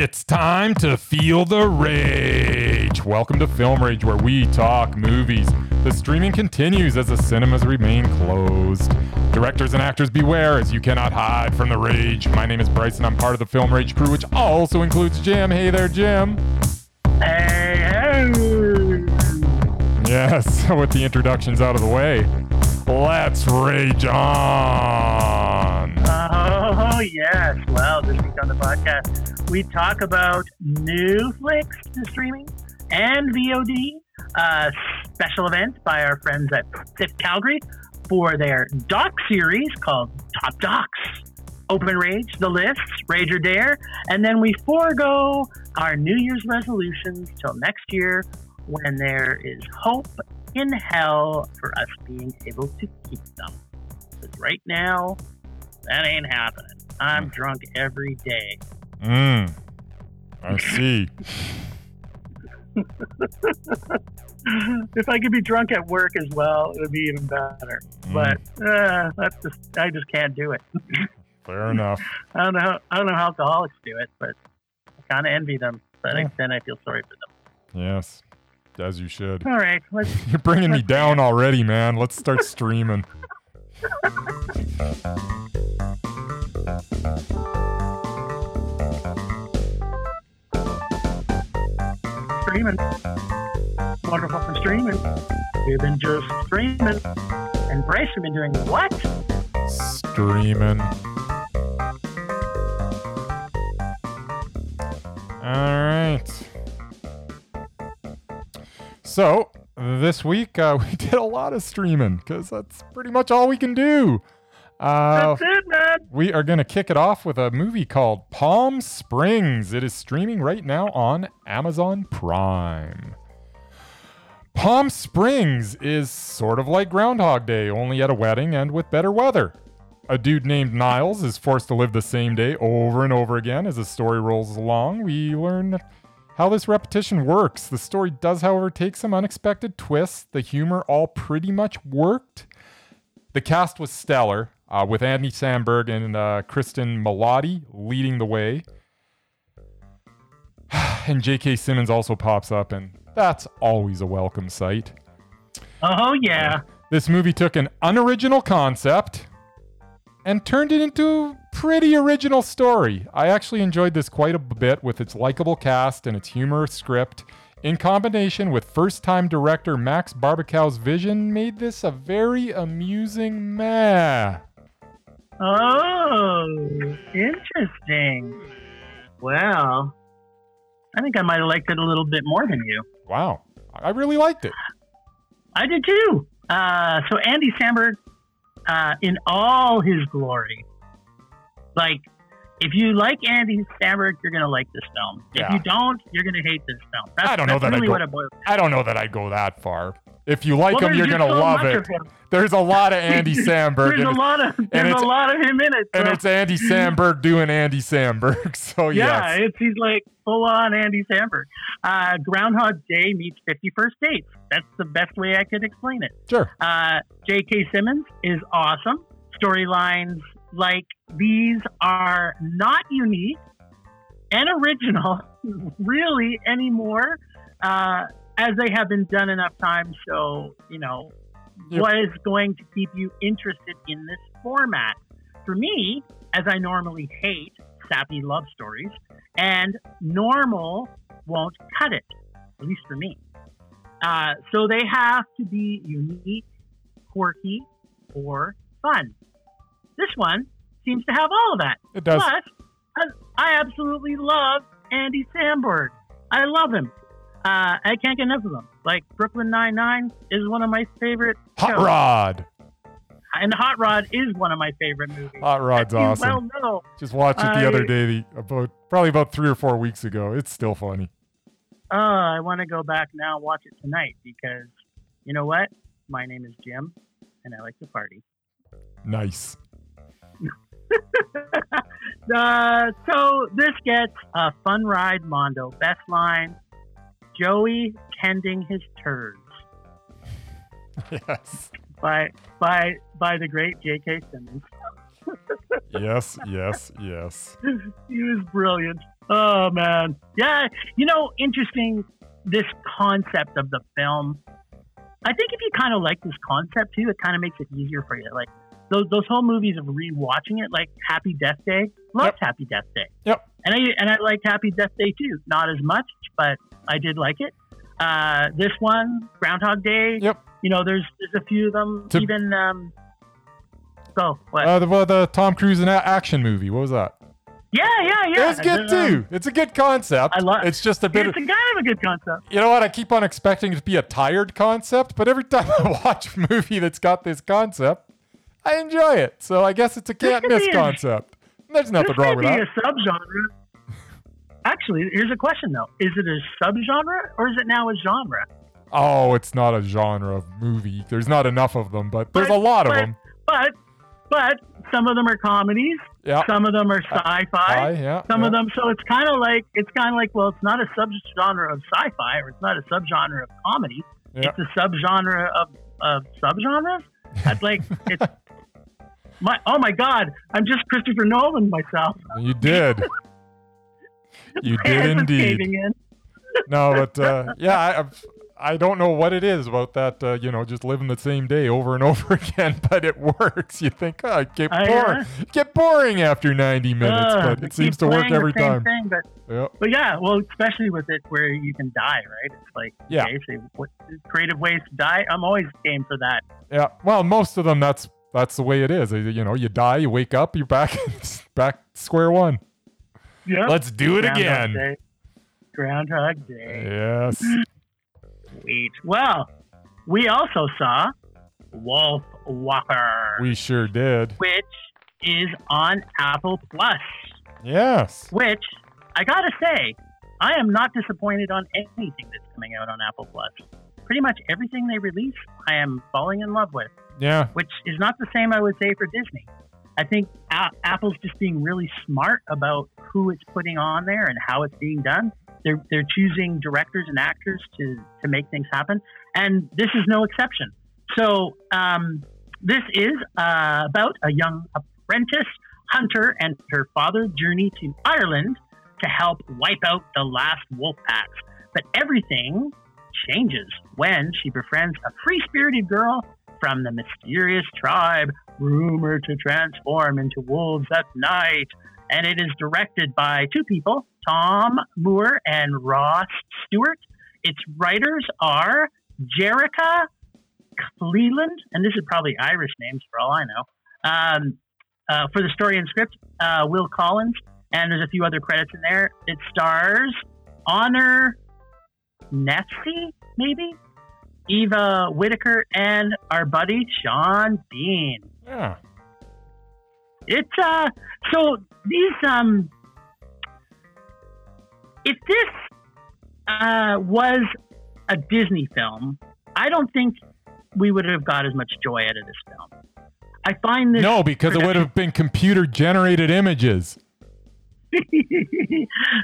It's time to feel the rage. Welcome to Film Rage, where we talk movies. The streaming continues as the cinemas remain closed. Directors and actors beware as you cannot hide from the rage. My name is Bryce and I'm part of the Film Rage crew, which also includes Jim. Hey there, Jim. Hey, hey. Yes, with the introductions out of the way, let's rage on. Oh, yes. Well, this week on the podcast, we talk about new flicks to streaming and VOD, uh, special events by our friends at Tip Calgary for their doc series called Top Docs. Open Rage, the lists, Rage or Dare, and then we forego our New Year's resolutions till next year when there is hope in hell for us being able to keep them. Because right now, that ain't happening. I'm drunk every day. Mmm. I see. if I could be drunk at work as well, it would be even better. But uh, that's just I just can't do it. Fair enough. I don't know. How, I don't know how alcoholics do it, but I kind of envy them. But Yeah. then I feel sorry for them. Yes, as you should. All right, You're bringing me down already, man. Let's start streaming. Streaming. Wonderful streaming. We've been just streaming. And Bryce, we've been doing what? Streaming. All right. So, this week uh, we did a lot of streaming because that's pretty much all we can do. Uh, That's it, man. we are going to kick it off with a movie called Palm Springs. It is streaming right now on Amazon Prime. Palm Springs is sort of like Groundhog Day, only at a wedding and with better weather. A dude named Niles is forced to live the same day over and over again as the story rolls along. We learn how this repetition works. The story does, however, take some unexpected twists. The humor all pretty much worked. The cast was stellar, uh, with Andy Samberg and uh, Cristin Milioti leading the way. and J.K. Simmons also pops up, and that's always a welcome sight. Oh, yeah. This movie took an unoriginal concept and turned it into a pretty original story. I actually enjoyed this quite a bit with its likable cast and its humorous script. In combination with first time director Max Barbakow's vision, made this a very amusing meh. Oh, interesting. Well, I think I might have liked it a little bit more than you. Wow. I really liked it. I did too. Uh, so Andy Samberg, uh, in all his glory, like if you like Andy Samberg, you're gonna like this film. Yeah. If you don't, you're gonna hate this film. That's, I don't know that I really go- what. I don't know that I'd go that far. If you like Well, him, you're going to so love it. There's a lot of Andy Samberg. There's and a lot of there's a lot of him in it. and it's Andy Samberg doing Andy Samberg. So yeah, yes, it's he's like full on Andy Samberg. Uh, Groundhog Day meets Fifty First Dates. That's the best way I could explain it. sure. Uh, J.K. Simmons is awesome. Storylines like these are not unique and original, really, anymore, uh, as they have been done enough times. So, you know, Yep. what is going to keep you interested in this format? For me, as I normally hate sappy love stories, and normal won't cut it, at least for me. Uh, so they have to be unique, quirky, or fun. This one seems to have all of that. It does. Plus, I- I absolutely love Andy Samberg. I love him. Uh, I can't get enough of them. Like Brooklyn Nine Nine is one of my favorite. Hot shows. Rod. and Hot Rod is one of my favorite movies. Hot Rod's awesome. Well, know. Just watched it the other day, the, about probably about three or four weeks ago. It's still funny. Uh, I want to go back now and watch it tonight because you know what? My name is Jim, and I like to party. Nice. Uh, so this gets a fun ride, Mondo. Best line: Joey tending his turds Yes. by by by the great J.K. Simmons. Yes. Yes. Yes. he was brilliant. Oh man, yeah. You know, interesting. This concept of the film. I think if you kind of like this concept too, it kind of makes it easier for you. Like those those whole movies of rewatching it, like Happy Death Day. Loved Yep. Happy Death Day. Yep. And I and I liked Happy Death Day too. Not as much, but I did like it. Uh, this one, Groundhog Day. Yep. You know, there's there's a few of them. To- even um, go what? Uh, the, well, the Tom Cruise action movie. What was that? yeah, yeah, yeah. It was good Um, too. It's a good concept. I love- It's just a bit. It's Of, a kind of a good concept. you know what? I keep on expecting it to be a tired concept, but every time I watch a movie that's got this concept, I enjoy it. So I guess it's a can't miss concept. There's nothing this wrong with be that. a subgenre. Actually, here's a question though: Is it a subgenre or is it now a genre? Oh, it's not a genre of movie. There's not enough of them, but there's But- a lot of them. But but some of them are comedies, Yeah. some of them are uh, sci-fi, Aye, yeah. some yeah. of them. So it's kind of like it's kind of like well, it's not a subgenre of sci-fi or it's not a subgenre of comedy. Yeah. It's a subgenre of of subgenres. That's like it's. My, oh my God! I'm just Christopher Nolan myself. You did. You did indeed. in. No, but uh, yeah, I, I've- I don't know what it is about that. Uh, you know, just living the same day over and over again, but it works. You think, oh, get I, boring, uh, get boring after ninety minutes, Ugh, but it seems to work every time. Thing, but, Yeah. but yeah, well, especially with it where you can die, right? It's like Yeah. okay, so what creative ways to die? I'm always game for that. Yeah. Well, most of them, that's that's the way it is. Uh, You know, you die, you wake up, you're back back square one. Yeah. Let's do it Groundhog again. Day. Groundhog Day. Yes. Sweet. Well, we also saw Wolf Walker, We sure did. which is on Apple Plus. Yes. Which I gotta say, I am not disappointed on anything that's coming out on Apple Plus. Pretty much everything they release, I am falling in love with. Yeah. which is not the same I would say for Disney. I think A- Apple's just being really smart about who it's putting on there and how it's being done. They're they're choosing directors and actors to to make things happen, and this is no exception. So um, this is uh, about a young apprentice hunter and her father journey to Ireland to help wipe out the last wolf packs. But everything changes when she befriends a free spirited girl from the mysterious tribe rumored to transform into wolves at night. And it is directed by two people, Tomm Moore and Ross Stewart. Its writers are Jericca Cleland, and this is probably Irish names for all I know. Um, uh, for the story and script, uh, Will Collins, and there's a few other credits in there. It stars Honor Kneafsey, maybe? Eva Whittaker and our buddy Sean Bean. Yeah. It's uh so these um if this uh was a Disney film, I don't think we would have got as much joy out of this film. I find this No, because it would have been computer generated images.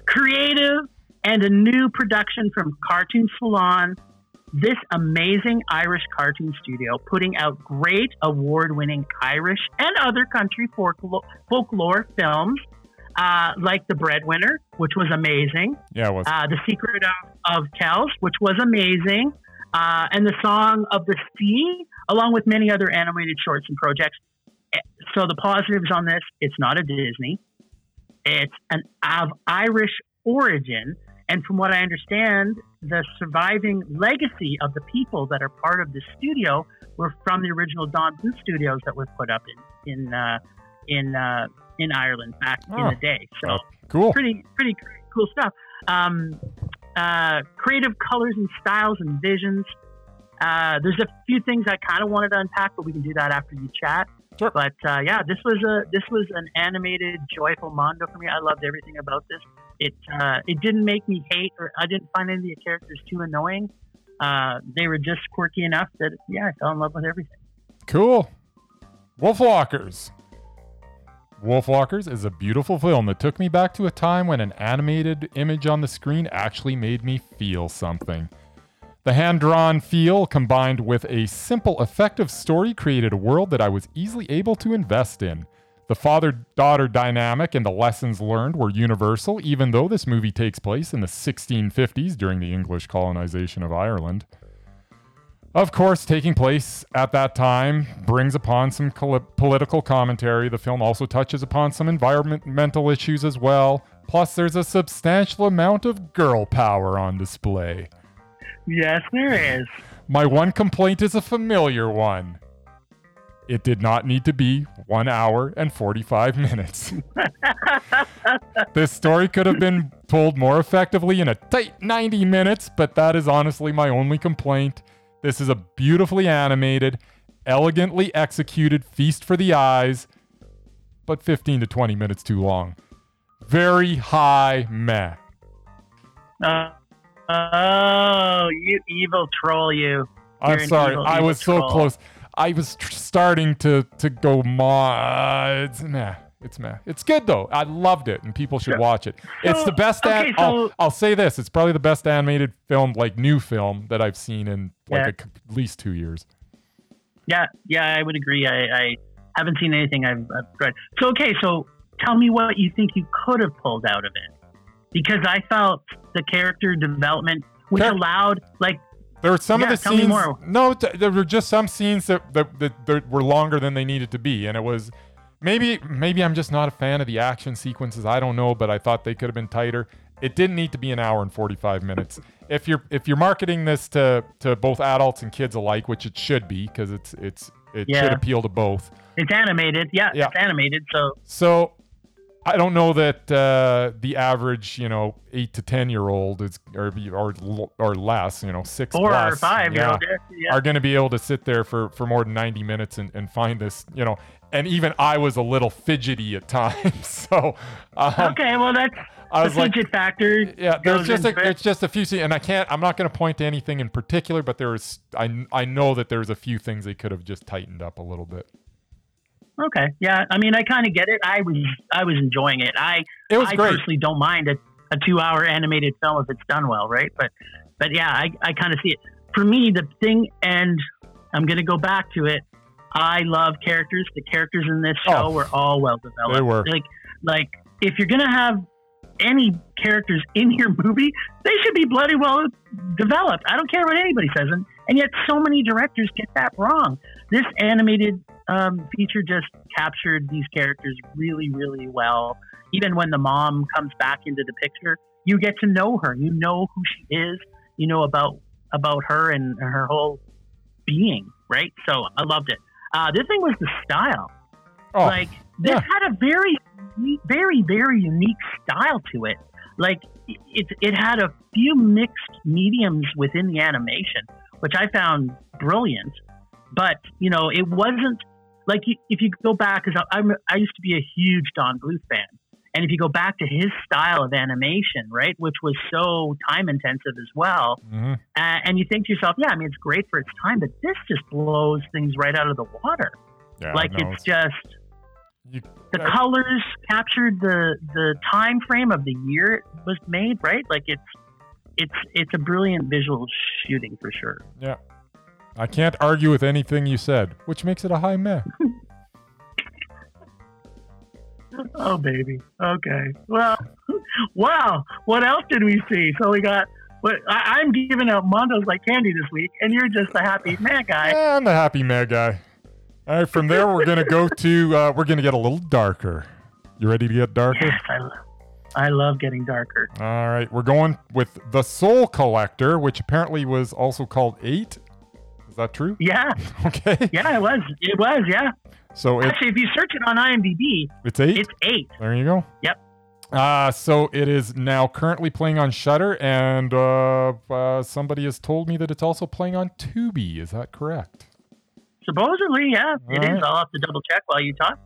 creative and a new production from Cartoon Saloon. This amazing Irish cartoon studio putting out great award winning Irish and other country folklore, folklore films uh, like The Breadwinner, which was amazing, Yeah, it was. uh, The Secret of, of Kells, which was amazing, uh, and The Song of the Sea, along with many other animated shorts and projects. Eh, So the positives on this, it's not a Disney. It's an of Irish origin, and from what I understand, the surviving legacy of the people that are part of the studio were from the original Don Bluth studios that were put up in in uh, in uh, in Ireland back in Oh. the day. So Oh, cool. pretty pretty cool stuff. Um, uh, creative colors and styles and visions. Uh, there's a few things I kind of wanted to unpack, but we can do that after you chat. Sure. But uh, yeah, this was a this was an animated, joyful mondo for me. I loved everything about this. It uh, it didn't make me hate, or I didn't find any of the characters too annoying. Uh, they were just quirky enough that yeah, I fell in love with everything. Cool. Wolfwalkers. Wolfwalkers is a beautiful film that took me back to a time when an animated image on the screen actually made me feel something. The hand drawn feel combined with a simple, effective story created a world that I was easily able to invest in. The father daughter dynamic and the lessons learned were universal, even though this movie takes place in the 1650s during the English colonization of Ireland. Of course, taking place at that time brings upon some col- political commentary. The film also touches upon some environmental issues as well. Plus, there's a substantial amount of girl power on display. Yes, there is. My one complaint is a familiar one. It did not need to be one hour and 45 minutes. this story could have been told more effectively in a tight 90 minutes, but that is honestly my only complaint. This is a beautifully animated, elegantly executed feast for the eyes, but 15 to 20 minutes too long. Very high meh. Uh, oh, you evil troll, you. I'm You're an sorry. evil, I evil was so close. I was tr- starting to to go ma. It's meh. It's meh. It's good though. I loved it, and people should So- watch it. it's the best. an- okay, I'll, so- I'll say this: it's probably the best animated film, like new film, that I've seen in like Yeah. a at least two years. Yeah, yeah, I would agree. I, I haven't seen anything I've, I've read. So, okay, so tell me what you think you could have pulled out of it. Because I felt the character development, which Char- allowed, like, There were some Yeah, of the tell me scenes. more. No, t- there were just some scenes that, that, that, that were longer than they needed to be, and it was maybe maybe I'm just not a fan of the action sequences. I don't know, but I thought they could have been tighter. It didn't need to be an hour and 45 minutes. If you're if you're marketing this to to both adults and kids alike, which it should be because it's it's it should appeal to both. it's animated. Yeah, Yeah. it's animated. So, So I don't know that uh, the average, you know, eight to ten year old is or or or less, you know, six four plus, or five year yeah, old. Yeah. are going to be able to sit there for for more than ninety minutes and, and find this, you know. And even I was a little fidgety at times, so um, okay, well, that's I was like, fidget factor. yeah, there's just a, it's just a few and I can't, I'm not going to point to anything in particular, but there was, I I know that there's a few things they could have just tightened up a little bit. Okay, yeah. I mean, I kind of get it. I was, I was enjoying it. I, It was I great. personally don't mind a, a two-hour animated film if it's done well, right? But, but yeah, I, I kind of see it. For me, the thing, and I'm going to go back to it. I love characters. The characters in this show Oh, were all well developed. they were. Like, like if you're going to have any characters in your movie, they should be bloody well developed. I don't care what anybody says, and, and yet so many directors get that wrong. This animated um, feature just captured these characters really, really well. Even when the mom comes back into the picture, you get to know her. You know who she is. You know about about her and her whole being, right? So I loved it. Uh, this thing was the style. Oh, Like this yeah. had a very, very, very unique style to it. Like it, it had a few mixed mediums within the animation, which I found brilliant. But you know, it wasn't like if you go back, because I'm I used to be a huge Don Bluth fan, and if you go back to his style of animation, right, which was so time intensive as well, mhm. uh, and you think to yourself, yeah, I mean, it's great for its time, but this just blows things right out of the water yeah, like no, it's just you- the uh, colors captured the the time frame of the year it was made right like it's it's it's a brilliant visual shooting for sure Yeah. I can't argue with anything you said, which makes it a high meh. oh baby okay well wow what else did we see so we got what I, i'm giving out mondos like candy this week and you're just a happy man guy I'm the happy meh guy. All right, from there we're gonna go to uh, we're gonna get a little darker. You ready to get darker? yes i, lo- I love getting darker All right, we're going with the Soul Collector, which apparently was also called Eight. Is that true? yeah Okay. yeah it was it was yeah So it, actually if you search it on imdb it's eight. it's eight There you go. Yep. Uh, so it is now currently playing on Shudder, and uh, uh, somebody has told me that it's also playing on Tubi. Is that correct? Supposedly, yeah, it is. Alright. I'll have to double check while you talk.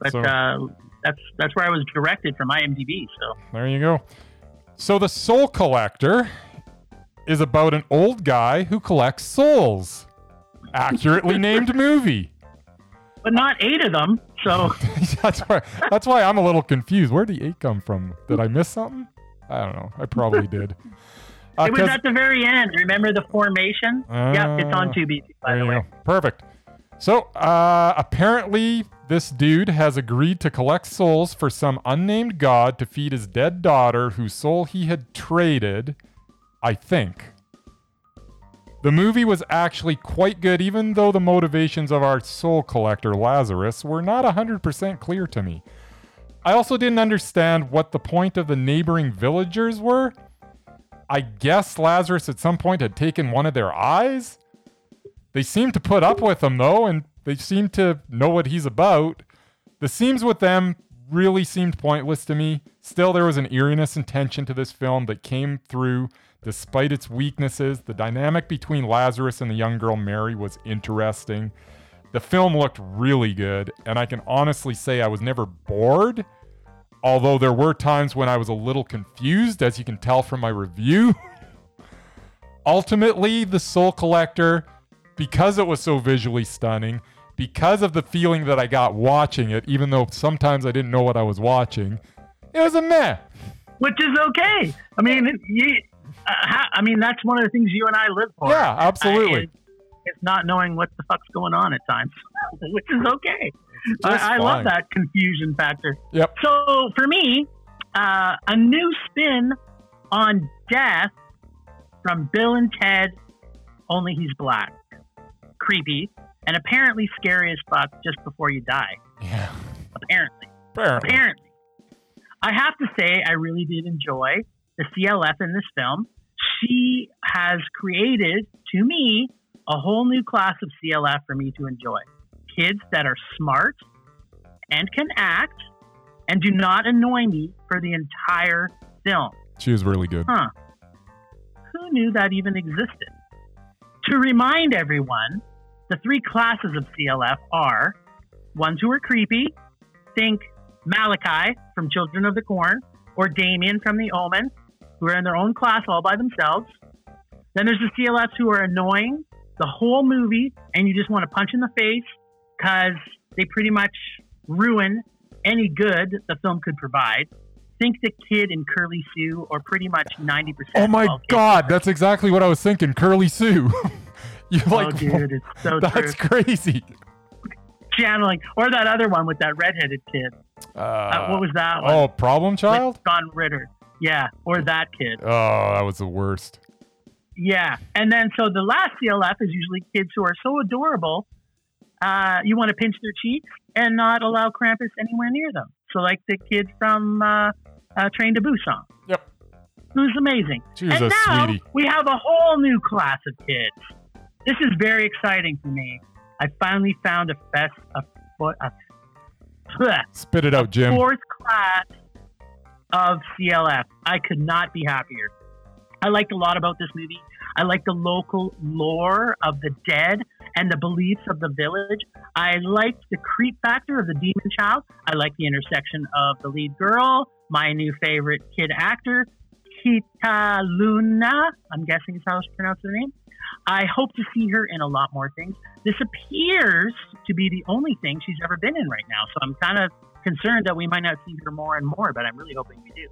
But So- uh, that's that's where I was directed from IMDb. So There you go. So the Soul Collector is about an old guy who collects souls. Accurately named movie. but not eight of them. So that's why. That's why I'm a little confused. Where did the eight come from? Did I miss something? I don't know. I probably did. Uh, it was at the very end. Remember the formation? yeah, it's on Ah, Tubi. By the way, go. Perfect. So, uh, apparently, this dude has agreed to collect souls for some unnamed god to feed his dead daughter, whose soul he had traded, I think. The movie was actually quite good, even though the motivations of our soul collector, Lazarus, were not 100% clear to me. I also didn't understand what the point of the neighboring villagers were. I guess Lazarus at some point had taken one of their eyes? They seem to put up with him, though, and they seem to know what he's about. The scenes with them really seemed pointless to me. Still, there was an eeriness and tension to this film that came through despite its weaknesses. The dynamic between Lazarus and the young girl Mary was interesting. The film looked really good, and I can honestly say I was never bored, although there were times when I was a little confused, as you can tell from my review. Ultimately, The Soul Collector, because it was so visually stunning, because of the feeling that I got watching it, even though sometimes I didn't know what I was watching, it was a meh. Which is okay. I mean, you, uh, I mean that's one of the things you and I live for. Yeah, absolutely. Is not knowing what the fuck's going on at times, which is okay. I, I love that confusion factor. Yep. So for me, uh, a new spin on death from Bill and Ted, only he's black. Creepy and apparently scary as fuck just before you die. Yeah. Apparently. Apparently. Apparently. I have to say, I really did enjoy the CLF in this film. She has created, to me, a whole new class of CLF for me to enjoy. Kids that are smart and can act and do not annoy me for the entire film. She was really good. Huh. Who knew that even existed? To remind everyone, the three classes of CLF are ones who are creepy, think Malachi from Children of the Corn, or Damien from The Omen, who are in their own class all by themselves. Then there's the CLFs who are annoying the whole movie, and you just want to punch in the face because they pretty much ruin any good the film could provide. Think the kid in Curly Sue, or pretty much 90%. Oh my god, that's exactly what I was thinking. Curly Sue. you Oh, like dude, it's so that's true. crazy. Channeling, or that other one with that redheaded kid. Uh, Uh, what was that one? Oh, problem With child? John Ritter. Yeah, or that kid. Oh, that was the worst. Yeah, and then so the last CLF is usually kids who are so adorable, uh, you want to pinch their cheeks and not allow Krampus anywhere near them. So like the kid from uh, uh, Train to Busan, Yep. who's amazing. She was and a now sweetie. we have a whole new class of kids. This is very exciting for me. I finally found a fest a, a, bleh, Spit it out, Jim. fourth class of CLF. I could not be happier. I liked a lot about this movie. I like the local lore of the dead and the beliefs of the village. I liked the creep factor of the demon child. I like the intersection of the lead girl, my new favorite kid actor, Keita Luna. I'm guessing is how she pronounced her name. I hope to see her in a lot more things. This appears to be the only thing she's ever been in right now, so I'm kind of concerned that we might not see her more and more, but I'm really hoping we do.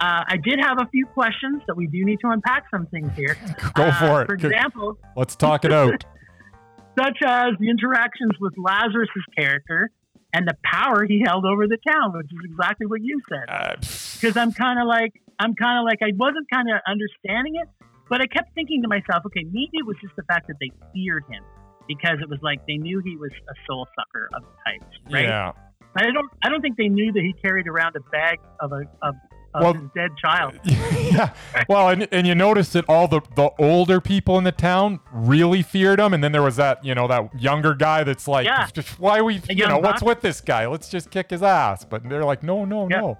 Uh, I did have a few questions that we do need to unpack some things here. Go Uh, for it. For example, Let's talk it out. such as the interactions with Lazarus's character and the power he held over the town, which is exactly what you said. Uh, Because I'm kind of like, I'm kind of like, I wasn't kind of understanding it, but I kept thinking to myself, okay, maybe it was just the fact that they feared him because it was like they knew he was a soul sucker of the types, right? Yeah. I don't, I don't think they knew that he carried around a bag of a of, of Well- his dead child. yeah. Well, and, and you noticed that all the, the older people in the town really feared him, and then there was that you know that younger guy that's like, Yeah. "Just why we you know what's with this guy? Let's just kick his ass. But they're like, no, no, Yeah. no.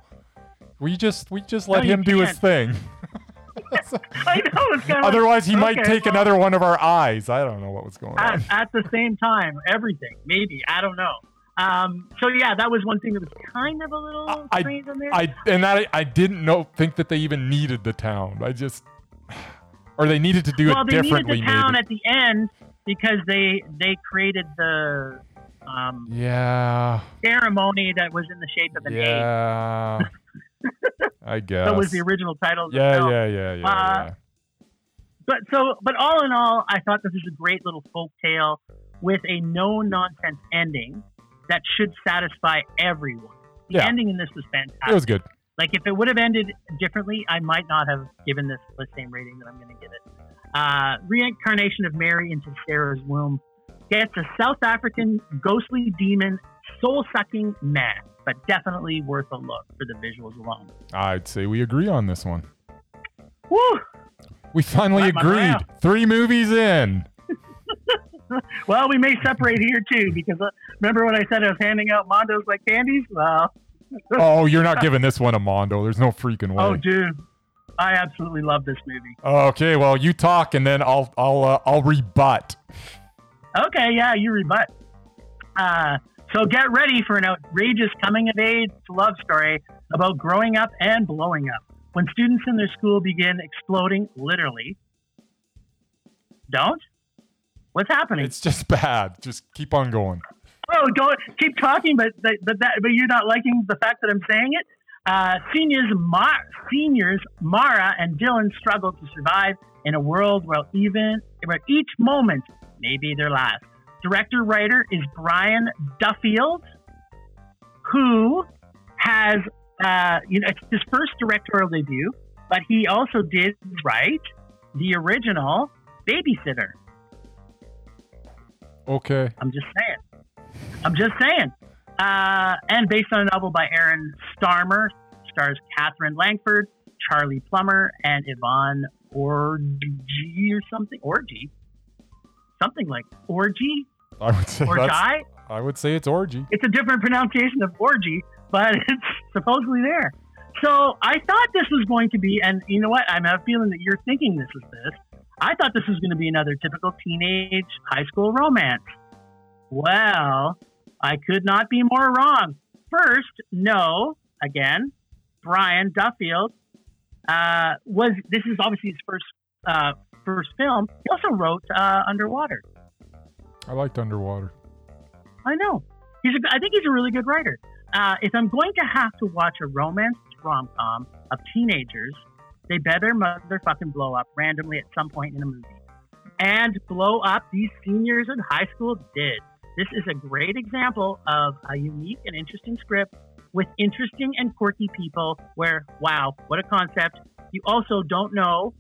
We just we just let No, him do his thing. I know it's kind of Otherwise, he might take well- another one of our eyes. I don't know what was going on. at, at the same time, everything. Maybe I don't know. Um, so yeah, that was one thing that was kind of a little I- strange in there. I and that I didn't know think that they even needed the town. I just or they needed to do well, it they needed the town maybe. at the end because they they created the um, yeah. ceremony that was in the shape of an egg. Yeah. I guess. That was the original title. The Yeah, film. yeah, yeah, yeah, Uh, yeah. But so, but all in all, I thought this was a great little folk tale with a no nonsense ending that should satisfy everyone. The Yeah. ending in this was fantastic. It was good. Like if it would have ended differently, I might not have given this the same rating that I'm going to give it. Uh, reincarnation of Mary into Sarah's womb gets a South African ghostly demon, soul sucking meh, but definitely worth a look for the visuals alone. I'd say we agree on this one. Woo! We finally agreed. Three movies in. Well, we may separate here too because uh, remember when I said I was handing out Mondos like candies? Well, Oh, you're not giving this one a Mondo. There's no freaking way. oh, dude, I absolutely love this movie. Okay, well, you talk and then I'll I'll uh, I'll rebut. Okay, yeah, you rebut. Uh, so get ready for an outrageous coming of age love story about growing up and blowing up. When students in their school begin exploding, literally. Don't? What's happening? It's just bad. Just keep on going. oh, don't keep talking, but but but, that, but you're not liking the fact that I'm saying it. Uh, seniors, Mar- seniors Mara and Dylan struggle to survive in a world where even where each moment may be their last. Director writer is Brian Duffield, who has uh, you know it's his first directorial debut, but he also did write the original Babysitter. Okay. I'm just saying. I'm just saying. Uh, and based on a novel by Aaron Starmer, stars Katherine Langford, Charlie Plummer, and Yvonne Orji or something. Orgy? Something like Orgy I would say or Die. I would say it's orgy. It's a different pronunciation of orgy, but it's supposedly there. So I thought this was going to be, and you know what? I have a feeling that you're thinking this is this. I thought this was going to be another typical teenage high school romance. Well, I could not be more wrong. First, no, again, Brian Duffield uh, was. This is obviously his first uh, first film. He also wrote uh, Underwater. I liked Underwater. I know. He's. A, I think he's a really good writer. Uh, if I'm going to have to watch a romance rom com of teenagers, they better motherfucking blow up randomly at some point in a movie. And blow up these seniors in high school did. This is a great example of a unique and interesting script with interesting and quirky people where, wow, what a concept. You also don't know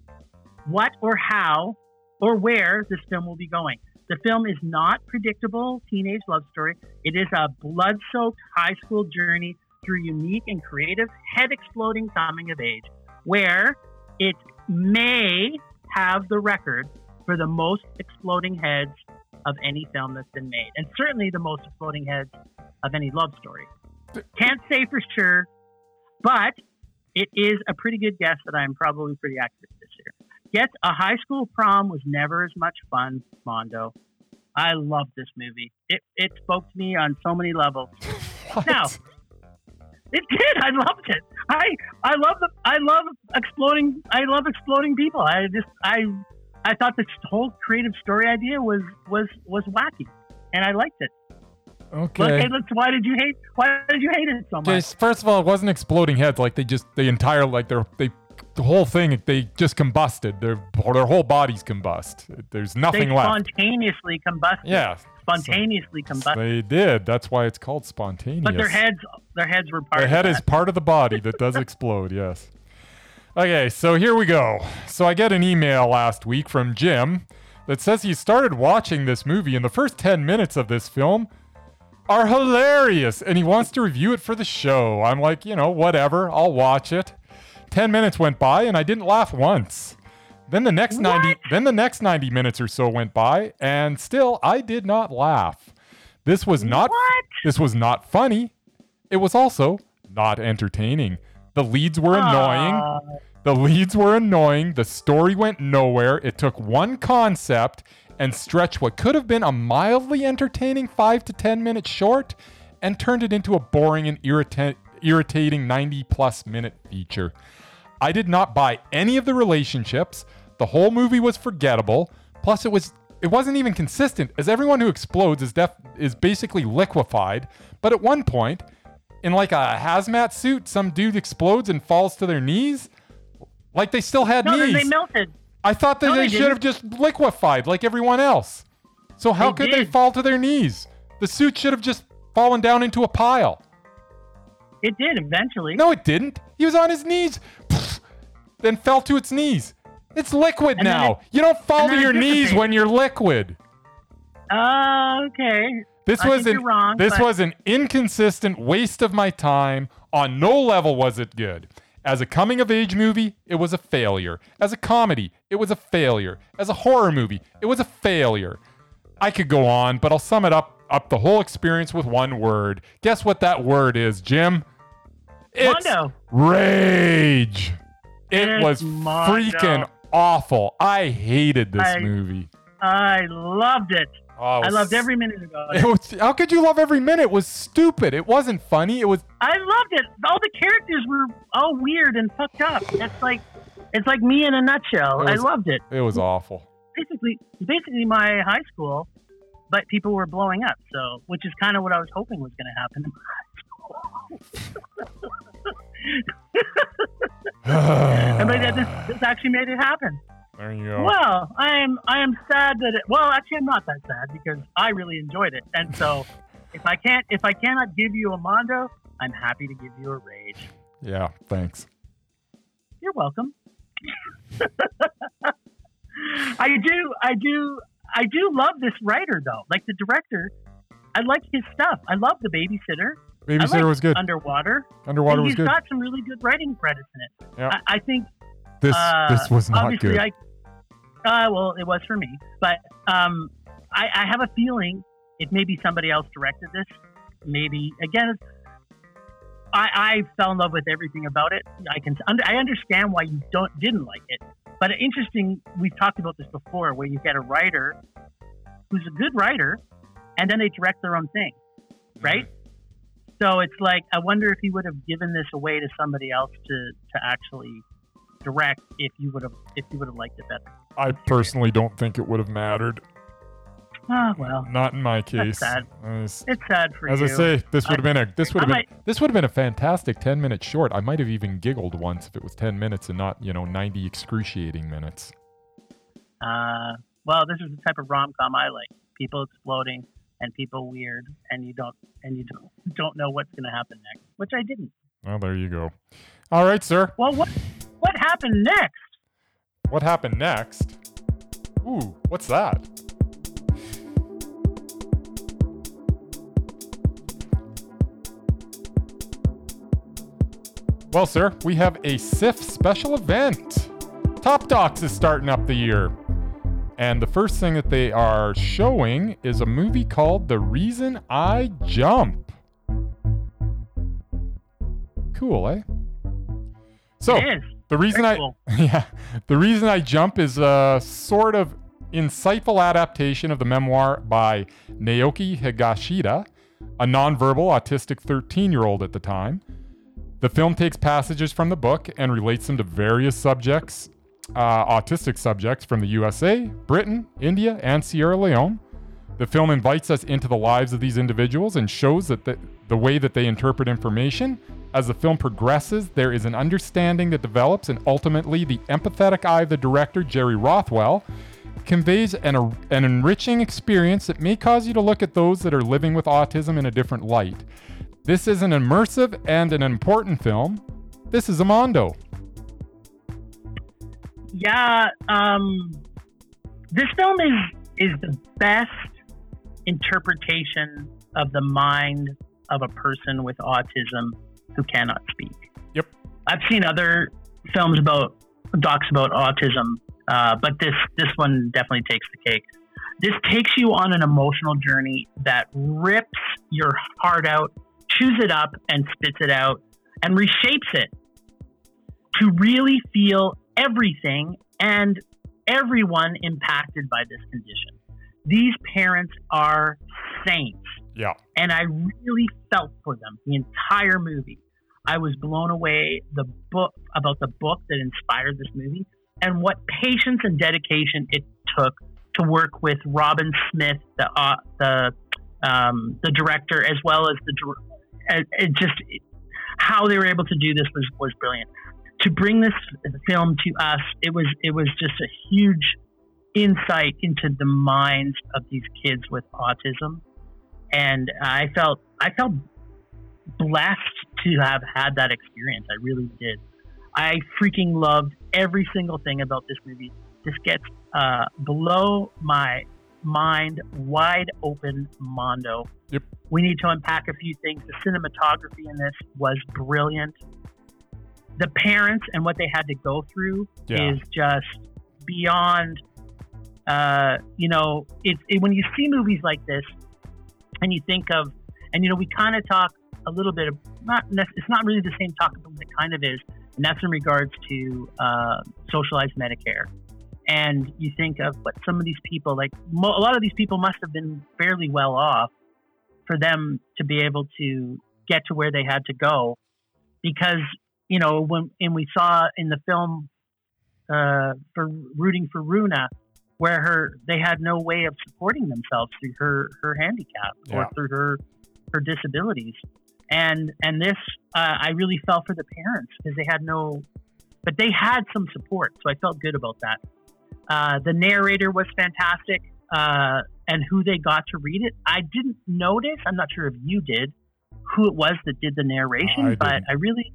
what or how or where this film will be going. The film is not predictable teenage love story. It is a blood-soaked high school journey through unique and creative, head-exploding coming of age, where it may have the record for the most exploding heads of any film that's been made, and certainly the most exploding heads of any love story. Can't say for sure, but it is a pretty good guess that I'm probably pretty accurate this year. Yet a high school prom was never as much fun, Mondo. I love this movie. It it spoke to me on so many levels. What? Now, It did. I loved it. I I love the I love exploding. I love exploding people. I just I I thought this whole creative story idea was was was wacky, and I liked it. Okay. Look, hey, look, why did you hate? Why did you hate it so much? Just- first of all, it wasn't exploding heads. Like they just the entire like their they the whole thing they just combusted. Their their whole bodies combust. There's they nothing left. spontaneously combusted. Yeah. spontaneously combusted. They did. That's why it's called spontaneous. But their heads, their heads were part. The of head is part of the body that does explode, yes. Okay, so here we go. So I get an email last week from Jim that says he started watching this movie and the first 10 minutes of this film are hilarious and he wants to review it for the show. I'm like, you know, whatever, I'll watch it. 10 minutes went by and I didn't laugh once. Then the next 90 then the next 90 minutes or so went by and still I did not laugh. This was not What? this was not funny. It was also not entertaining. The leads were annoying. Aw. The leads were annoying. The story went nowhere. It took one concept and stretched what could have been a mildly entertaining 5 to 10 minute short and turned it into a boring and irrita- irritating 90 plus minute feature. I did not buy any of the relationships. The whole movie was forgettable. Plus it was it wasn't even consistent as everyone who explodes is def- is basically liquefied, but at one point in like a hazmat suit, some dude explodes and falls to their knees. Like they still had No, knees. they melted. I thought that No, they, they should have just liquefied like everyone else. So how They could they fall to their knees? The suit should have just fallen down into a pile. It did eventually. No, it didn't. He was on his knees, then fell to its knees. It's liquid And now. it- you don't fall to your knees when you're liquid. Uh, okay. This I was an wrong, this but- was an inconsistent waste of my time. On no level was it good. As a coming of age movie, it was a failure. As a comedy, it was a failure. As a horror movie, it was a failure. I could go on, but I'll sum it up up the whole experience with one word. Guess what that word is, Jim? It's Mondo. rage. It was freaking awful. I hated this I- movie. I loved it. Oh, it I loved every minute about it it. was, how could you love every minute? It was stupid. It wasn't funny. It was I loved it. All the characters were all weird and fucked up. It's like it's like me in a nutshell. Was- I loved it. it was awful. Basically, basically my high school, but people were blowing up. So, which is kind of what I was hoping was going to happen in my high school. and but yeah, this, this actually made it happen. there you go. Well, I'm I am sad that it. Well, actually, I'm not that sad because I really enjoyed it, and so if I can't if I cannot give you a Mondo, I'm happy to give you a Rage. Yeah, thanks. You're welcome. I do, I do, I do love this writer though. Like the director, I like his stuff. I love the babysitter. Babysitter was good. Underwater. Underwater and was he's good. got some really good writing credits in it. Yeah. I, I think This uh, this was not good. I, uh, well, it was for me, but um, I, I have a feeling if maybe somebody else directed this, maybe again, I, I fell in love with everything about it. I can under, I understand why you don't didn't like it, but interesting. We've talked about this before, where you get a writer who's a good writer, and then they direct their own thing, right? So it's like I wonder if he would have given this away to somebody else to to actually direct if you would have if you would have liked it better. I personally don't think it would have mattered. Ah, well, Not in my case. sad. As, it's sad for as you. As I say, this would have been a this would have been this would have been a fantastic ten minute short. I might have even giggled once if it was ten minutes and not you know ninety excruciating minutes. Uh, well, this is the type of rom com I like: people exploding and people weird, and you don't and you don't don't know what's going to happen next, which I didn't. Well, there you go. All right, sir. Well, what what happened next? What happened next? Ooh, what's that? Well, sir, we have a CIFF special event. Top Docs is starting up the year. And the first thing that they are showing is a movie called The Reason I Jump. Cool, eh? So, the reason Very I cool. yeah, the reason I jump is a sort of insightful adaptation of the memoir by Naoki Higashida, a nonverbal autistic 13-year-old at the time. The film takes passages from the book and relates them to various subjects, uh, autistic subjects from the USA, Britain, India, and Sierra Leone. The film invites us into the lives of these individuals and shows that the, the way that they interpret information. As the film progresses, there is an understanding that develops, and ultimately, the empathetic eye of the director, Jerry Rothwell, conveys an, an enriching experience that may cause you to look at those that are living with autism in a different light. This is an immersive and an important film. This is Amondo. Yeah, um, this film is is the best interpretation of the mind of a person with autism who cannot speak. Yep. I've seen other films about docs about autism, uh, but this this one definitely takes the cake. This takes you on an emotional journey that rips your heart out, chews it up, and spits it out, and reshapes it to really feel everything and everyone impacted by this condition. These parents are saints, Yeah. and I really felt for them the entire movie. I was blown away the book about the book that inspired this movie and what patience and dedication it took to work with Robin Smith, the uh, the um, the director, as well as the dir- it, it just how they were able to do this was was brilliant. To bring this film to us, it was it was just a huge insight into the minds of these kids with autism, and I felt I felt blessed to have had that experience. I really did. I freaking loved every single thing about this movie. This gets uh, below my mind wide open mondo. Yep. We need to unpack a few things. The cinematography in this was brilliant. The parents and what they had to go through Yeah. is just beyond. Uh, you know, it's it, when you see movies like this, and you think of, and you know, we kind of talk a little bit of not. It's not really the same talk, but it kind of is, and that's in regards to uh, socialized Medicare and you think of what some of these people like mo- a lot of these people must have been fairly well off for them to be able to get to where they had to go because you know when and we saw in the film uh, for rooting for Roona where her they had no way of supporting themselves through her her handicap Yeah. or through her her disabilities and and this uh, I really felt for the parents because they had no but they had some support so I felt good about that uh, the narrator was fantastic, uh, and who they got to read it. I didn't notice. I'm not sure if you did who it was that did the narration, I but didn't. I really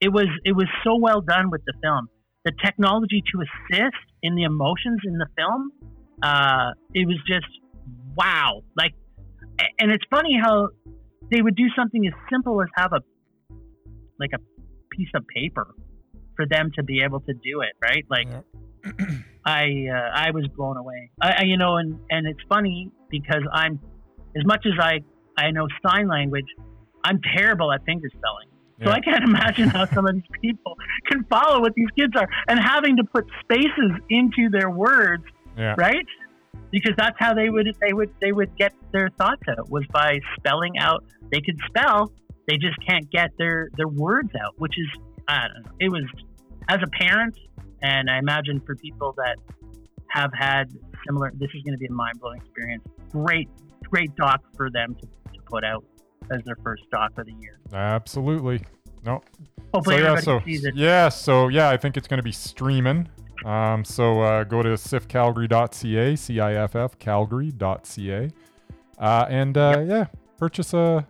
it was it was so well done with the film. The technology to assist in the emotions in the film, uh, it was just wow. Like, and it's funny how they would do something as simple as have a like a piece of paper for them to be able to do it, right? Like. Yeah. I uh, I was blown away. I, I you know, and and it's funny because I'm as much as I I know sign language, I'm terrible at finger spelling. So I can't imagine how some of these people can follow what these kids are and having to put spaces into their words, Yeah. right? Because that's how they would they would they would get their thoughts out was by spelling out. They could spell, they just can't get their their words out, which is I don't know. It was as a parent, and I imagine for people that have had similar, this is going to be a mind blowing experience. Great, great doc for them to, to put out as their first doc of the year. Absolutely. No. Hopefully, so yeah, so sees it. yeah, so yeah, I think it's going to be streaming. Um, so uh, go to ciffcalgary.ca, C-I-F-F Calgary.ca, uh, and uh, yeah, purchase a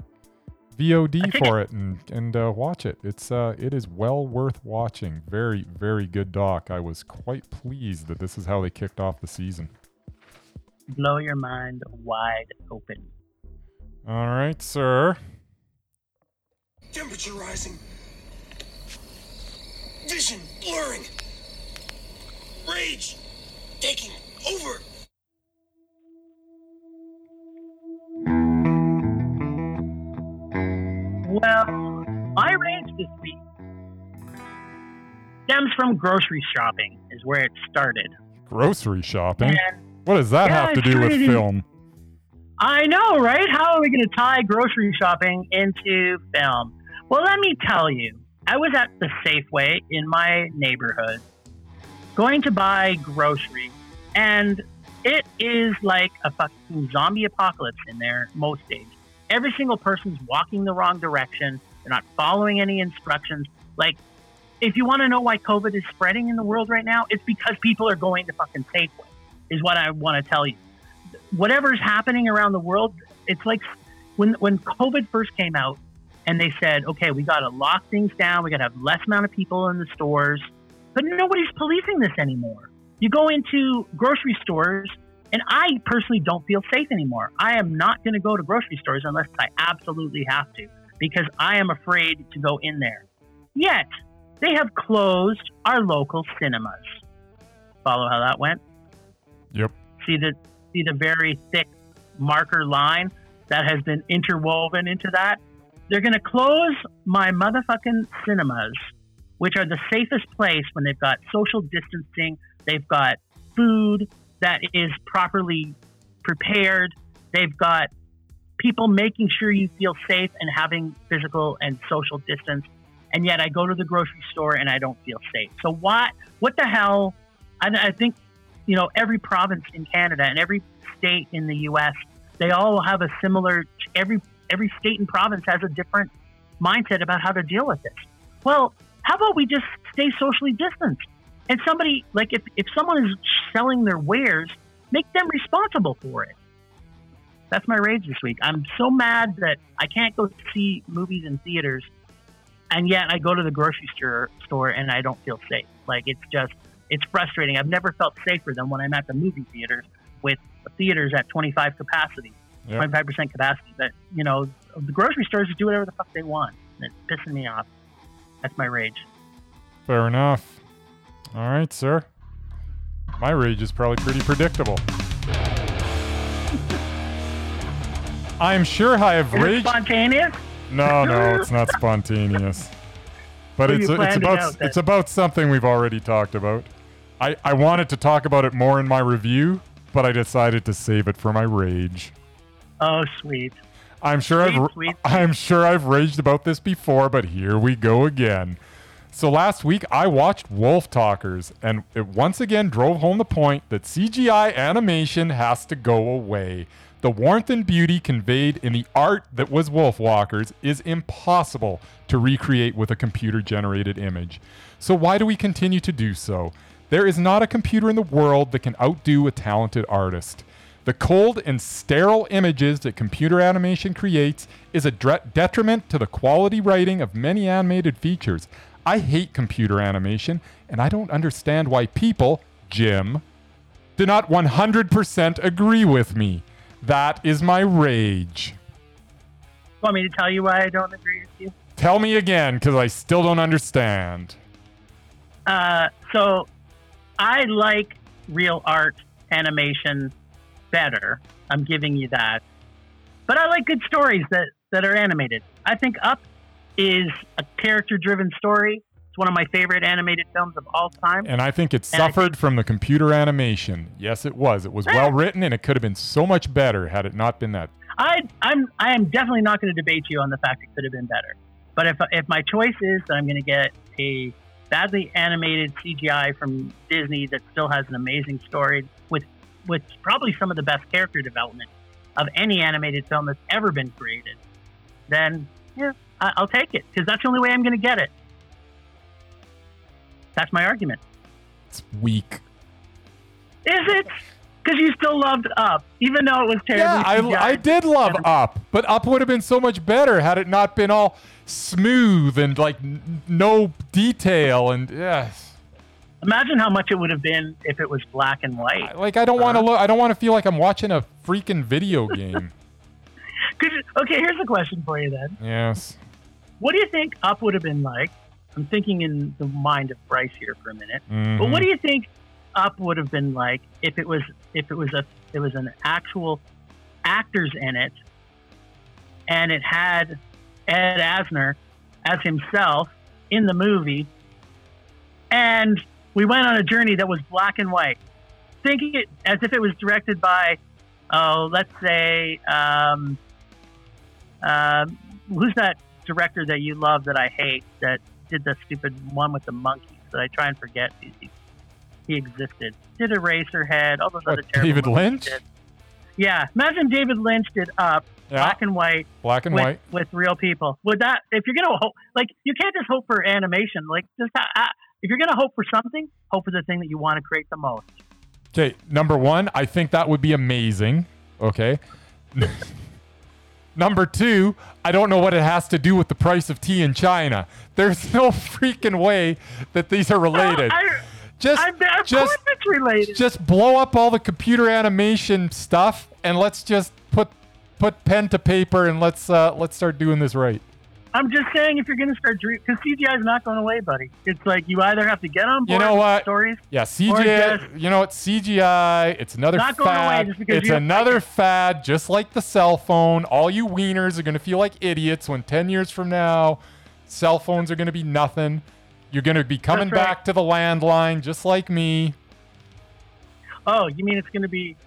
VOD for it and and uh, watch it. It's uh, it is well worth watching. Very very good doc. I was quite pleased that this is how they kicked off the season. Blow your mind wide open. All right, sir. Temperature rising. Vision blurring. Rage taking over. Well, my rage this week stems from grocery shopping, is where it started. Grocery shopping. And What does that Yeah, have to do with it is. film? I know, right? How are we going to tie grocery shopping into film? Well, let me tell you. I was at the Safeway in my neighborhood going to buy groceries, and it is like a fucking zombie apocalypse in there most days. Every single person's walking the wrong direction. They're not following any instructions. Like, if you want to know why COVID is spreading in the world right now, it's because people are going to fucking Safeway, is what I want to tell you whatever's happening around the world, it's like when when COVID first came out and they said, okay, we got to lock things down, we got to have less amount of people in the stores, but nobody's policing this anymore. You go into grocery stores, and I personally don't feel safe anymore. I am not going to go to grocery stores unless I absolutely have to because I am afraid to go in there. Yet they have closed our local cinemas. Follow how that went? Yep. see the see the very thick marker line that has been interwoven into that. They're going to close my motherfucking cinemas, which are the safest place when they've got social distancing, they've got food that is properly prepared, they've got people making sure you feel safe and having physical and social distance. And yet I go to the grocery store and I don't feel safe. So what what the hell? I, I think you know every province in Canada and every state in the U.S. they all have a similar. Every every state and province has a different mindset about how to deal with this. Well, how about we just stay socially distanced And somebody like if if someone is selling their wares, make them responsible for it. That's my rage this week. I'm so mad that I can't go see movies in theaters, and yet I go to the grocery store store and I don't feel safe. Like it's just it's frustrating. I've never felt safer than when I'm at the movie theaters with theaters at 25 capacity, Yep. 25% capacity. That you know the grocery stores just do whatever the fuck they want. And it's pissing me off. That's my rage. Fair enough. All right, sir. My rage is probably pretty predictable. I'm sure I have Is it spontaneous? No, no, it's not spontaneous. But it's it's about it's about something we've already talked about. I I wanted to talk about it more in my review, but I decided to save it for my rage. Oh, sweet. I'm sure Sweet, I've sweet. I'm sure I've raged about this before, but here we go again. So last week I watched Wolfwalkers, and it once again drove home the point that CGI animation has to go away. The warmth and beauty conveyed in the art that was Wolfwalkers is impossible to recreate with a computer generated image. So why do we continue to do so? There is not a computer in the world that can outdo a talented artist. The cold and sterile images that computer animation creates is a dre- detriment to the quality writing of many animated features. I hate computer animation, and I don't understand why people, Jim, do not 100% agree with me. That is my rage. Want me to tell you why I don't agree with you? Tell me again, because I still don't understand. Uh, so I like real art animation better. I'm giving you that. But I like good stories that, that are animated. I think Up is a character driven story. It's one of my favorite animated films of all time. And I think it suffered from the computer animation. Yes, it was. It was eh. well written, and it could have been so much better had it not been that. I, I'm I am definitely not going to debate you on the fact it could have been better. But if if my choice is that I'm going to get a badly animated CGI from Disney that still has an amazing story with with probably some of the best character development of any animated film that's ever been created, then yeah, I, I'll take it because that's the only way I'm going to get it. That's my argument. It's weak. Is it? Because you still loved Up, even though it was terribly Yeah, I, I did love Up, but Up would have been so much better had it not been all smooth and like n- no detail and yes. Imagine how much it would have been if it was black and white. Like I don't want Uh-huh. to look. I don't want to feel like I'm watching a freaking video game. Could you, okay, here's a question for you then. yes. What do you think Up would have been like? I'm thinking in the mind of Bryce here for a minute. But Mhm. what do you think Up would have been like if it was if it was a it was an actual actors in it, and it had Ed Asner as himself in the movie, and we went on a journey that was black and white, thinking it as if it was directed by, oh, let's say, um, um, who's that director that you love that I hate that did the stupid one with the monkeys that I try and forget. He, he existed. Did Eraserhead, all those What, other terrible David Lynch? Yeah, imagine David Lynch did Up, Yeah. black and white, Black and with, white. with real people. Would that if you're gonna hope like you can't just hope for animation. Like just if you're gonna hope for something, hope for the thing that you want to create the most. Okay, number one, I think that would be amazing. Okay. number two, I don't know what it has to do with the price of tea in China. There's no freaking way that these are related. I, just, I, just, it's related. just blow up all the computer animation stuff and let's just put put pen to paper and let's uh, let's start doing this right. I'm just saying if you're gonna start dream because CGI is not going away, buddy. It's like you either have to get on board You know what? stories. Yeah, CGI. You know what? CGI. It's another Not going away fad. just because It's don't like another fad, just like the cell phone. All you wieners are gonna feel like idiots when ten years from now, cell phones are gonna be nothing. You're gonna be coming right. back to the landline, just like me. Oh, you mean it's gonna be like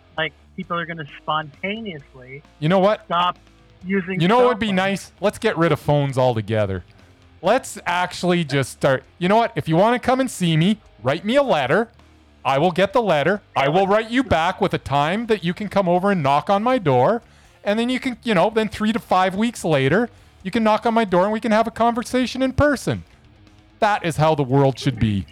people are gonna spontaneously You know what? stop using? You know what would be phones? nice? Let's get rid of phones altogether. Let's actually just start. You know what? If you want to come and see me, write me a letter. I will get the letter. I will write you back with a time that you can come over and knock on my door. And then you can, you know, then three to five weeks later, you can knock on my door and we can have a conversation in person. That is how the world should be.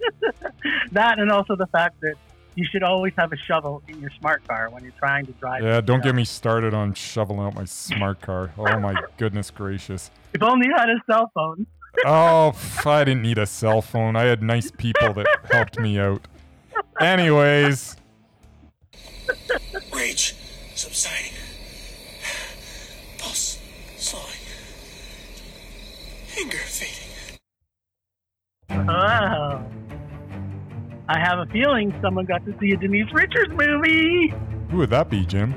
that and also the fact that you should always have a shovel in your smart car when you're trying to drive. Yeah, don't get get me started on shoveling out my smart car. Oh my goodness gracious. If only you had a cell phone. Oh, I didn't need a cell phone. I had nice people that helped me out. Anyways, Rage subsiding. Pulse slowing. Anger fading. Oh. I have a feeling someone got to see a Denise Richards movie. who would that be, Jim?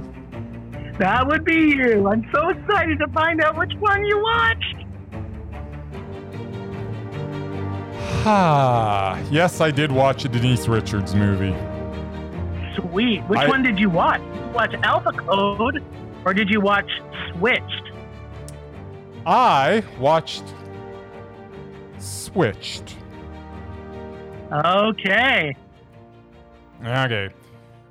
That would be you. I'm so excited to find out which one you watched. Ah, yes, I did watch a Denise Richards movie. Sweet. Which I- one did you watch? Did you watch Alpha Code or did you watch Switched? I watched Switched. Okay. Okay.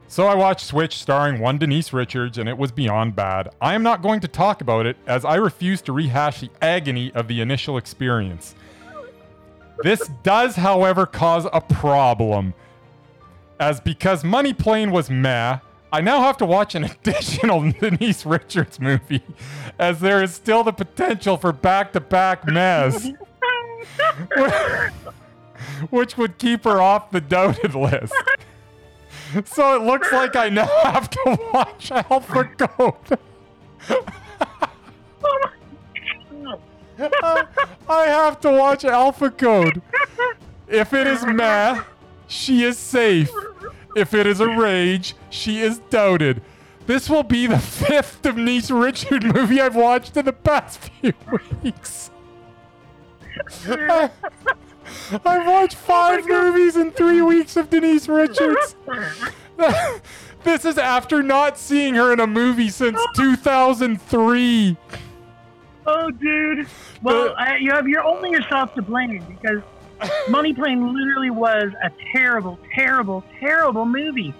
So I watched Switch starring one Denise Richards, and it was beyond bad. I am not going to talk about it as I refuse to rehash the agony of the initial experience. This does, however, cause a problem. As because Money Plane was meh, I now have to watch an additional Denise Richards movie, as there is still the potential for back to back mess, which would keep her off the doubted list. So it looks like I now have to watch Alpha Code. I have to watch Alpha Code. If it is meh, she is safe. If it is a rage, she is doubted. This will be the fifth of Denise Richard movie I've watched in the past few weeks. I've watched oh five movies in three weeks of Denise Richards. this is after not seeing her in a movie since 2003. Oh, dude. Well, I, you have you're only yourself to blame because Money Plane literally was a terrible, terrible, terrible movie.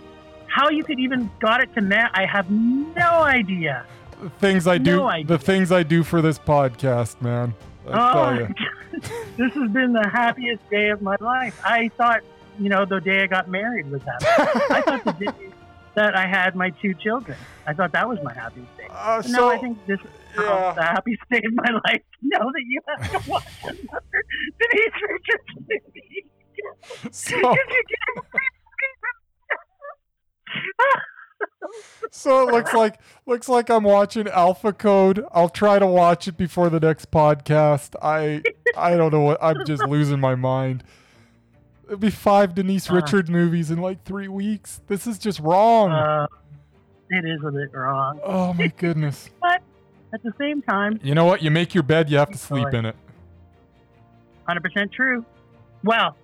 How you could even got it to Matt, I have no idea. The things I do, No idea. the things I do for this podcast, man. Oh, this has been the happiest day of my life. I thought, you know, the day I got married was happy. I thought the day that I had my two children. I thought that was my happiest day. Uh, But no, I think this is yeah. the happiest day of my life. to Know that you have to watch another Denise Richards movie. so, If you get- so it looks like looks like I'm watching Alpha Code. I'll try to watch it before the next podcast. I I don't know what I'm just losing my mind. It'll be five Denise Uh. Richard movies in like three weeks. This is just wrong. uh, it is a bit wrong, oh my goodness. but at the same time, You know what? You make your bed, you have to sleep in it. 100% true. Well,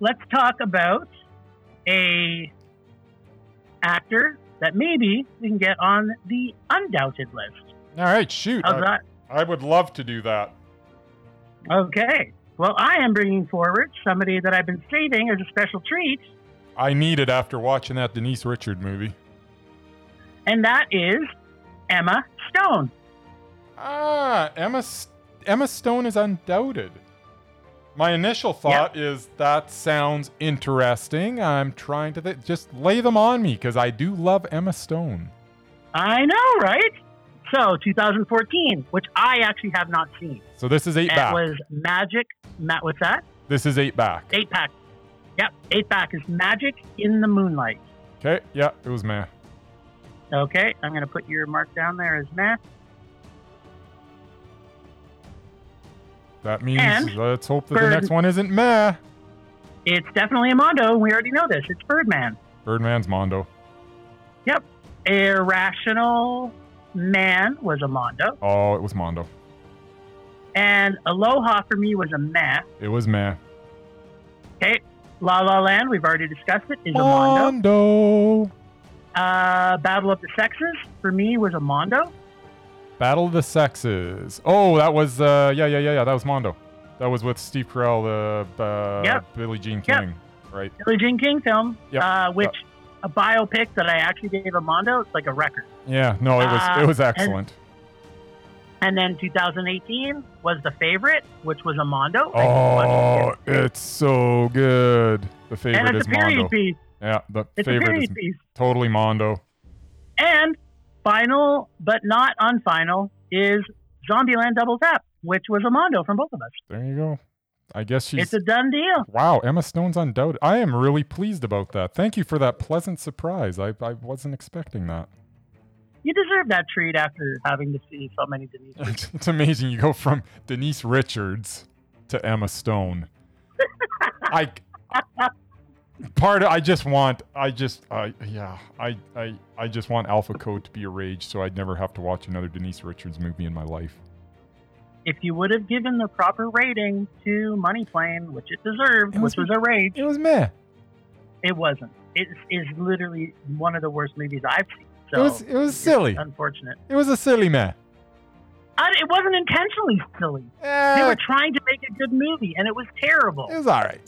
let's talk about a actor that maybe we can get on the undoubted list. All right, shoot. How's I, that? I would love to do that. Okay. Well, I am bringing forward somebody that I've been saving as a special treat, I need it after watching that Denise Richard movie. and that is Emma Stone. Ah, Emma Emma Stone is undoubted. My initial thought is that sounds interesting. I'm trying to th- just lay them on me because I do love Emma Stone. I know, right? So, 2014, which I actually have not seen. So this is eight It back. was Magic. Matt, what's that? This is eight back. Eight pack. Yep, eight back is Magic in the Moonlight. Okay, yeah, it was meh. Okay, I'm going to put your mark down there as Matt. That means And let's hope that the next one isn't meh. It's definitely a Mondo. We already know this. It's Birdman. Birdman's Mondo. Yep. Irrational Man was a Mondo. Oh, it was Mondo. And Aloha for me was a meh. It was meh. Okay. La La Land, we've already discussed it, is a Mondo. Mondo. Uh, Battle of the Sexes for me was a Mondo. Battle of the Sexes. Oh, that was uh yeah yeah yeah yeah that was Mondo. That was with Steve Carell, the uh, Yep. Billie Jean Yep. King, right? Billie Jean King film, Yep. uh, which a biopic that I actually gave a Mondo. It's like a record. Yeah, no, it was Uh, it was excellent. And then 2018 was The Favorite, which was a Mondo. Oh, it's so good. The favorite and is a period Mondo. piece. Yeah, the It's favorite is piece. totally Mondo. And final, but not unfinal, is Zombieland Double Tap, which was a Mondo from both of us. There you go. I guess she's. It's a done deal. wow, Emma Stone's undoubted. I am really pleased about that. Thank you for that pleasant surprise. I, I wasn't expecting that. You deserve that treat after having to see so many Denise. It's, it's amazing. You go from Denise Richards to Emma Stone. I part. Of, I just want. I just. I yeah. I I I just want Alpha Code to be a rage, so I'd never have to watch another Denise Richards movie in my life. If you would have given the proper rating to Money Plane, which it deserved, It was- which was a rage, It was meh. it wasn't. It is literally one of the worst movies I've seen. So it was. It was silly. unfortunate. It was a silly meh. I, it wasn't intentionally silly. They Eh, were trying to make a good movie, and it was terrible. it was all right.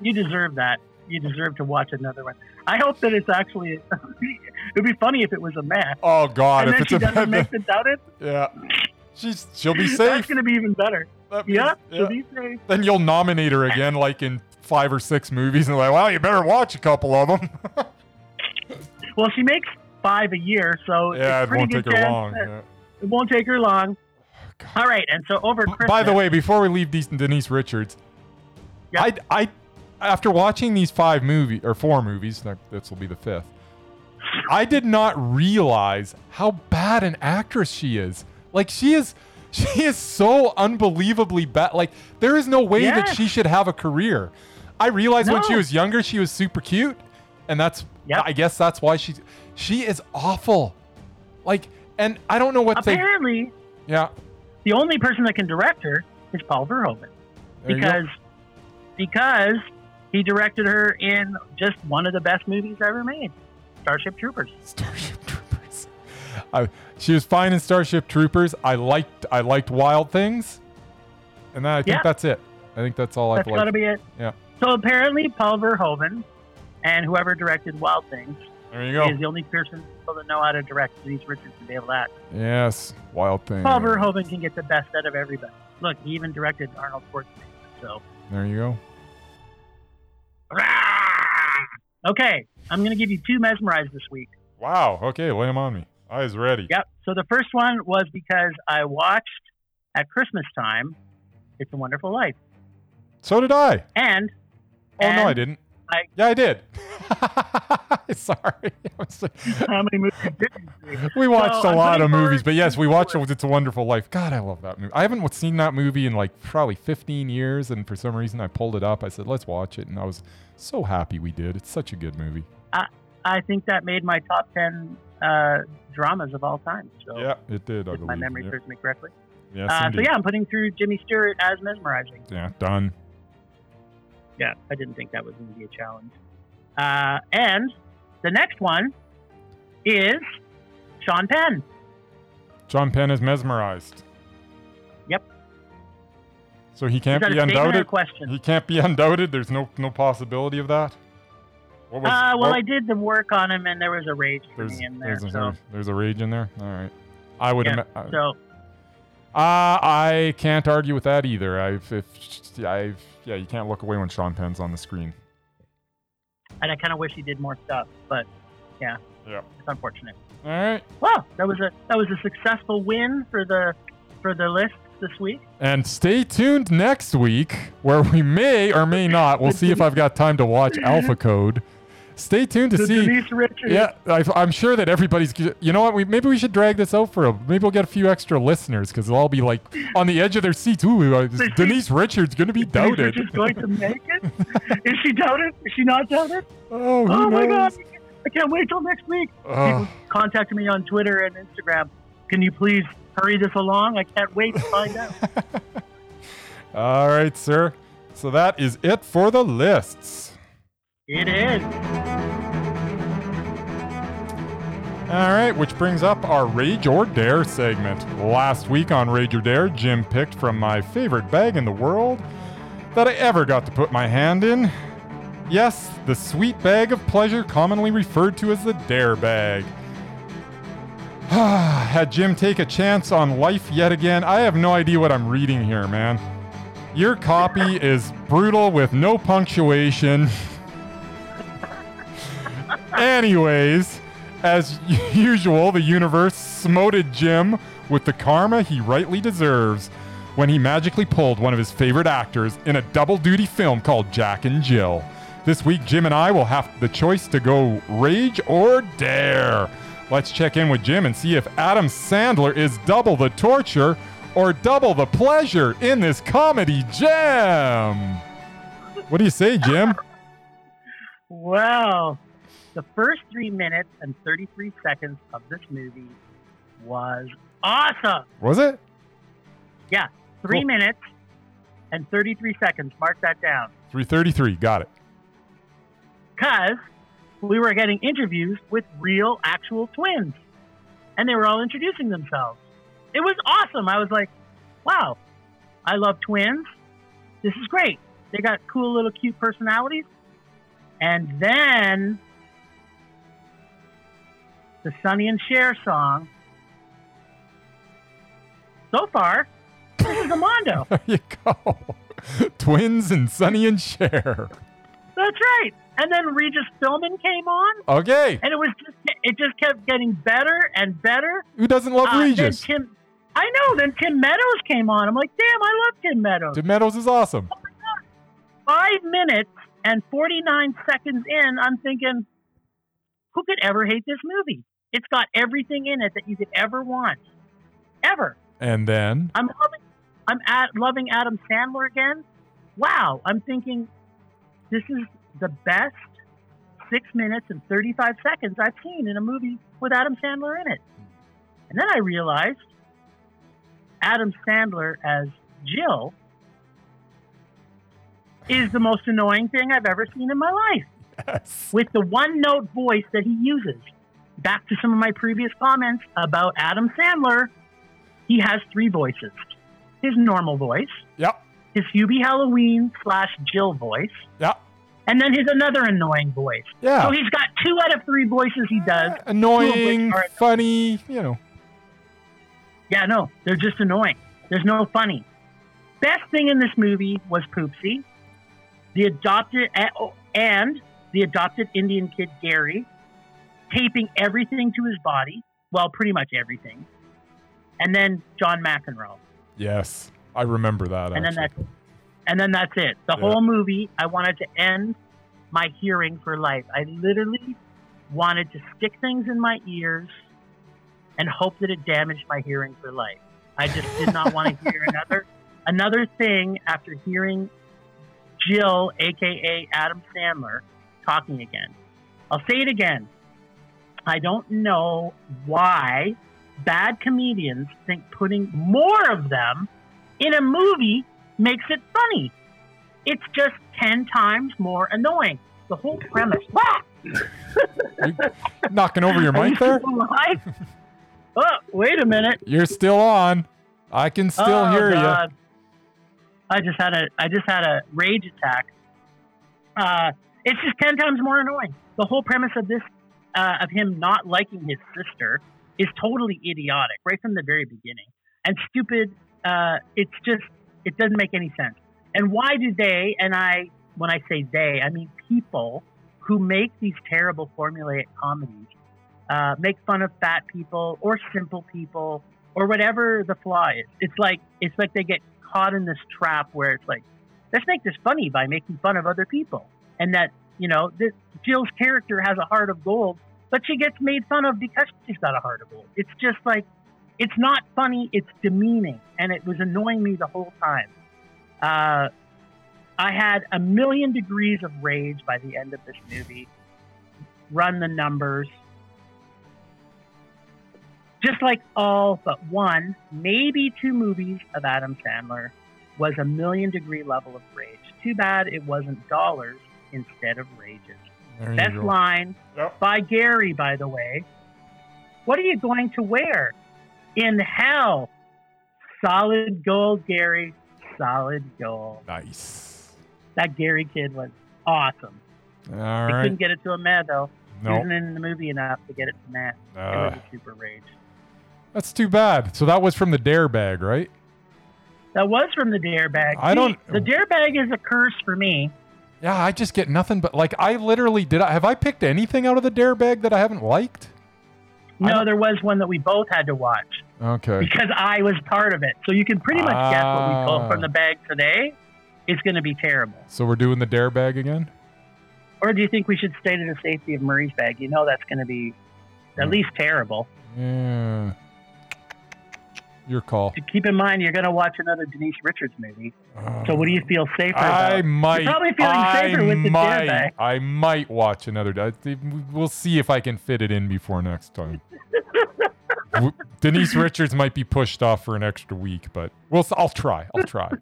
You deserve that. You deserve to watch another one. I hope that it's actually. it'd be funny if it was a mess. Oh God! and if then it's she a doesn't make the doubted. yeah, she's she'll be safe. That's going to be even better. That means- Yeah, be safe. Then you'll nominate her again, like in five or six movies, and like, well, you better watch a couple of them. Well, she makes five a year, so yeah, it's it won't take her long. yeah. It won't take her long. Oh, All right, and so over Christmas. By the way, before we leave Denise Richards, Yep. I, I, after watching these five movie or four movies, this will be the fifth. I did not realize how bad an actress she is. Like she is, she is so unbelievably bad. Like there is no way that she should have a career. I realized when she was younger, she was super cute, and that's, Yep. I guess that's why she, she is awful. Like, and I don't know what they, apparently, yeah. the only person that can direct her is Paul Verhoeven there because because he directed her in just one of the best movies ever made, Starship Troopers. Starship Troopers. I, she was fine in Starship Troopers. I liked I liked Wild Things, and I think Yeah. that's it. I think that's all I've That's got to be it. Yeah. So apparently, Paul Verhoeven and whoever directed Wild Things There you go. is the only person people that know how to direct Denise Richards to be able to act. Yes, Wild Things. Paul Verhoeven can get the best out of everybody. Look, he even directed Arnold Schwarzenegger. So, There you go. Okay, I'm going to give you two mesmerized this week. Wow. Okay, lay them on me. I was ready. Yep. So the first one was because I watched at Christmas time, "It's a Wonderful Life," So did I. and Oh no, I didn't. I- yeah, I did. Sorry. How many movies did you see? we watched So, a I'm lot of movies, but yes, we watched forward. It's a Wonderful Life. God, I love that movie. I haven't seen that movie in like probably 15 years, and for some reason I pulled it up. I said, let's watch it, and I was so happy we did. It's such a good movie. I I think that made my top ten uh, dramas of all time. So, Yeah, it did. I if believe. my memory Yep. serves me correctly. Yes, Uh, so yeah, I'm putting through Jimmy Stewart as mesmerizing. yeah, done. Yeah, I didn't think that was going to be a challenge. Uh, and the next one is Sean Penn. Sean Penn is mesmerized. Yep. So he can't be a a undoubted. question? He can't be undoubted. There's no no possibility of that. What was? Uh, well, what- I did the work on him, and there was a rage for there's me in there. there's, a, So, there's a rage in there. All right. I would. yeah, ima- so Uh, I can't argue with that either. I've, if, I've, yeah, you can't look away when Sean Penn's on the screen. and I kind of wish he did more stuff, but yeah, Yeah. it's unfortunate. All right. Well, that was a that was a successful win for the for the list this week. And stay tuned next week, where we may or may not. We'll see if I've got time to watch Alpha Code. Stay tuned to The see. Denise Richards. Yeah, I, I'm sure that everybody's. You know what? We maybe we should drag this out for a. Maybe we'll get a few extra listeners because they'll all be like on the edge of their seats. Ooh, uh, is They- Denise Richards going to be Denise doubted? Richards going to make it? Is she doubted? Is she not doubted? Oh, oh my god! I can't wait till next week. Oh. People contacted me on Twitter and Instagram. Can you please hurry this along? I can't wait to find out. All right, sir. So that is it for the lists. It is. All right, which brings up our Rage or Dare segment. Last week on Rage or Dare, Jim picked from my favorite bag in the world that I ever got to put my hand in. Yes, the sweet bag of pleasure, commonly referred to as the Dare bag. Had Jim take a chance on life yet again? I have no idea what I'm reading here, man. Your copy is brutal with no punctuation. Anyways, as usual, the universe smoted Jim with the karma he rightly deserves when he magically pulled one of his favorite actors in a double duty film called Jack and Jill. This week, Jim and I will have the choice to go rage or dare. Let's check in with Jim and see if Adam Sandler is double the torture or double the pleasure in this comedy gem. What do you say, Jim? Well, the first three minutes and 33 seconds of this movie was awesome. Was it? Yeah, three Cool. minutes and 33 seconds. Mark that down. 333. Got it. Because we were getting interviews with real, actual twins. And they were all introducing themselves. It was awesome. I was like, wow, I love twins. This is great. They got cool little cute personalities. And then the Sonny and Cher song. So far, this is a Mondo. There you go. Twins and Sonny and Cher. That's right. And then Regis Philbin came on, Okay. and it was just it just kept getting better and better. Who doesn't love Uh, then Regis? Tim, I know. Then Tim Meadows came on. I'm like, damn, I love Tim Meadows. Tim Meadows is awesome. Five minutes and 49 seconds in, I'm thinking, who could ever hate this movie? It's got everything in it that you could ever want, ever. And then, I'm loving, I'm at loving Adam Sandler again. Wow, I'm thinking this is the best six minutes and 35 seconds I've seen in a movie with Adam Sandler in it. And then I realized Adam Sandler as Jill is the most annoying thing I've ever seen in my life yes. with the one note voice that he uses. Back to some of my previous comments about Adam Sandler, he has three voices his normal voice, Yep. his Hubie Halloween slash Jill voice, Yep. and then his another annoying voice. Yeah. So he's got two out of three voices he does. Annoying, Two of which are- funny, you know. Yeah, no, they're just annoying. There's no funny. Best thing in this movie was Poopsie, the adopted eh, oh, and the adopted Indian kid Gary, taping everything to his body. Well, pretty much everything. And then John McEnroe, Yes. I remember that. and then actually. that's and then that's it. The Yeah. whole movie, I wanted to end my hearing for life. I literally wanted to stick things in my ears and hope that it damaged my hearing for life. I just did not want to hear another another thing after hearing Jill, aka Adam Sandler, talking again. I'll say it again. I don't know why bad comedians think putting more of them in a movie makes it funny. It's just 10 times more annoying. The whole premise. Knocking over your mic there? oh, wait a minute. You're still on. I can still oh, hear you. I just had a I just had a rage attack. Uh, it's just ten times more annoying. The whole premise of this uh, of him not liking his sister is totally idiotic right from the very beginning and stupid. Uh, it's just it doesn't make any sense. And why do they? And I when I say they, I mean people who make these terrible formulaic comedies uh, make fun of fat people or simple people or whatever the flaw is. It's like it's like they get caught in this trap where it's like, let's make this funny by making fun of other people, and that you know, this, Jill's character has a heart of gold, but she gets made fun of because she's got a heart of gold. It's just like, it's not funny. It's demeaning, and it was annoying me the whole time. Uh, I had a million degrees of rage by the end of this movie. Run the numbers just like all but one, maybe two movies of Adam Sandler, was a million degree level of rage. Too bad it wasn't dollars instead of rages. There Best go. line Yep. by Gary, by the way. What are you going to wear? In hell. Solid gold, Gary. Solid gold. Nice. That Gary kid was awesome. All I right. couldn't get it to a man, though. He No. wasn't in the movie enough to get it to man. It Uh, was a super rage. That's too bad. So that was from the Dare bag, right? That was from the dare bag. I See, don't- The dare bag is a curse for me. Yeah, I just get nothing but like I literally did. I have I picked anything out of the Dare bag that I haven't liked? No, there was one that we both had to watch Okay. because I was part of it. So you can pretty much guess what we Ah. pulled from the bag today. It's going to be terrible. So we're doing the Dare bag again. Or do you think we should stay to the safety of Murray's bag? You know that's going to be at least terrible. Yeah. Your call. To keep in mind, you're going to watch another Denise Richards movie. So what do you feel safer I about? might. probably feeling I safer with the might. I might watch another. I We'll see if I can fit it in before next time. Denise Richards might be pushed off for an extra week, but we'll. I'll try. I'll try. Try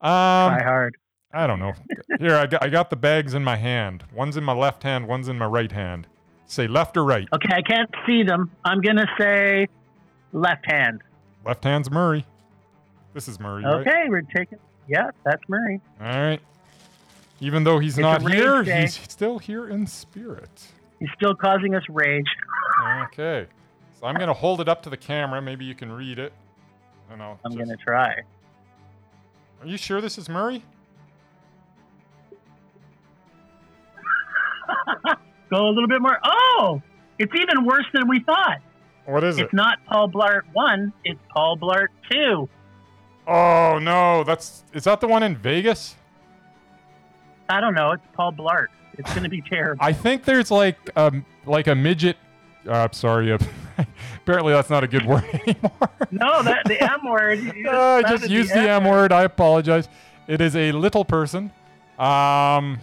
Um, hard. I don't know. Here, I got. I got the bags in my hand. One's in my left hand. One's in my right hand. Say left or right. Okay, I can't see them. I'm going to say left hand. Left hand's Murray. This is Murray, right? Okay, we're taking. Yeah, that's Murray. All right. Even though he's It's not here, day. he's still here in spirit. He's still causing us rage. Okay. So I'm going to hold it up to the camera. Maybe you can read it. I know. I'm just- going to try. Are you sure this is Murray? Go a little bit more. Oh, it's even worse than we thought. What is it? It's not Paul Blart 1, it's Paul Blart 2. Oh no, that's is that the one in Vegas? I don't know. It's Paul Blart. It's going to be terrible. I think there's like um like a midget. Uh, I'm sorry, uh, apparently that's not a good word anymore. no, that the M word. you Uh, just used the M word. I apologize. It is a little person. Um,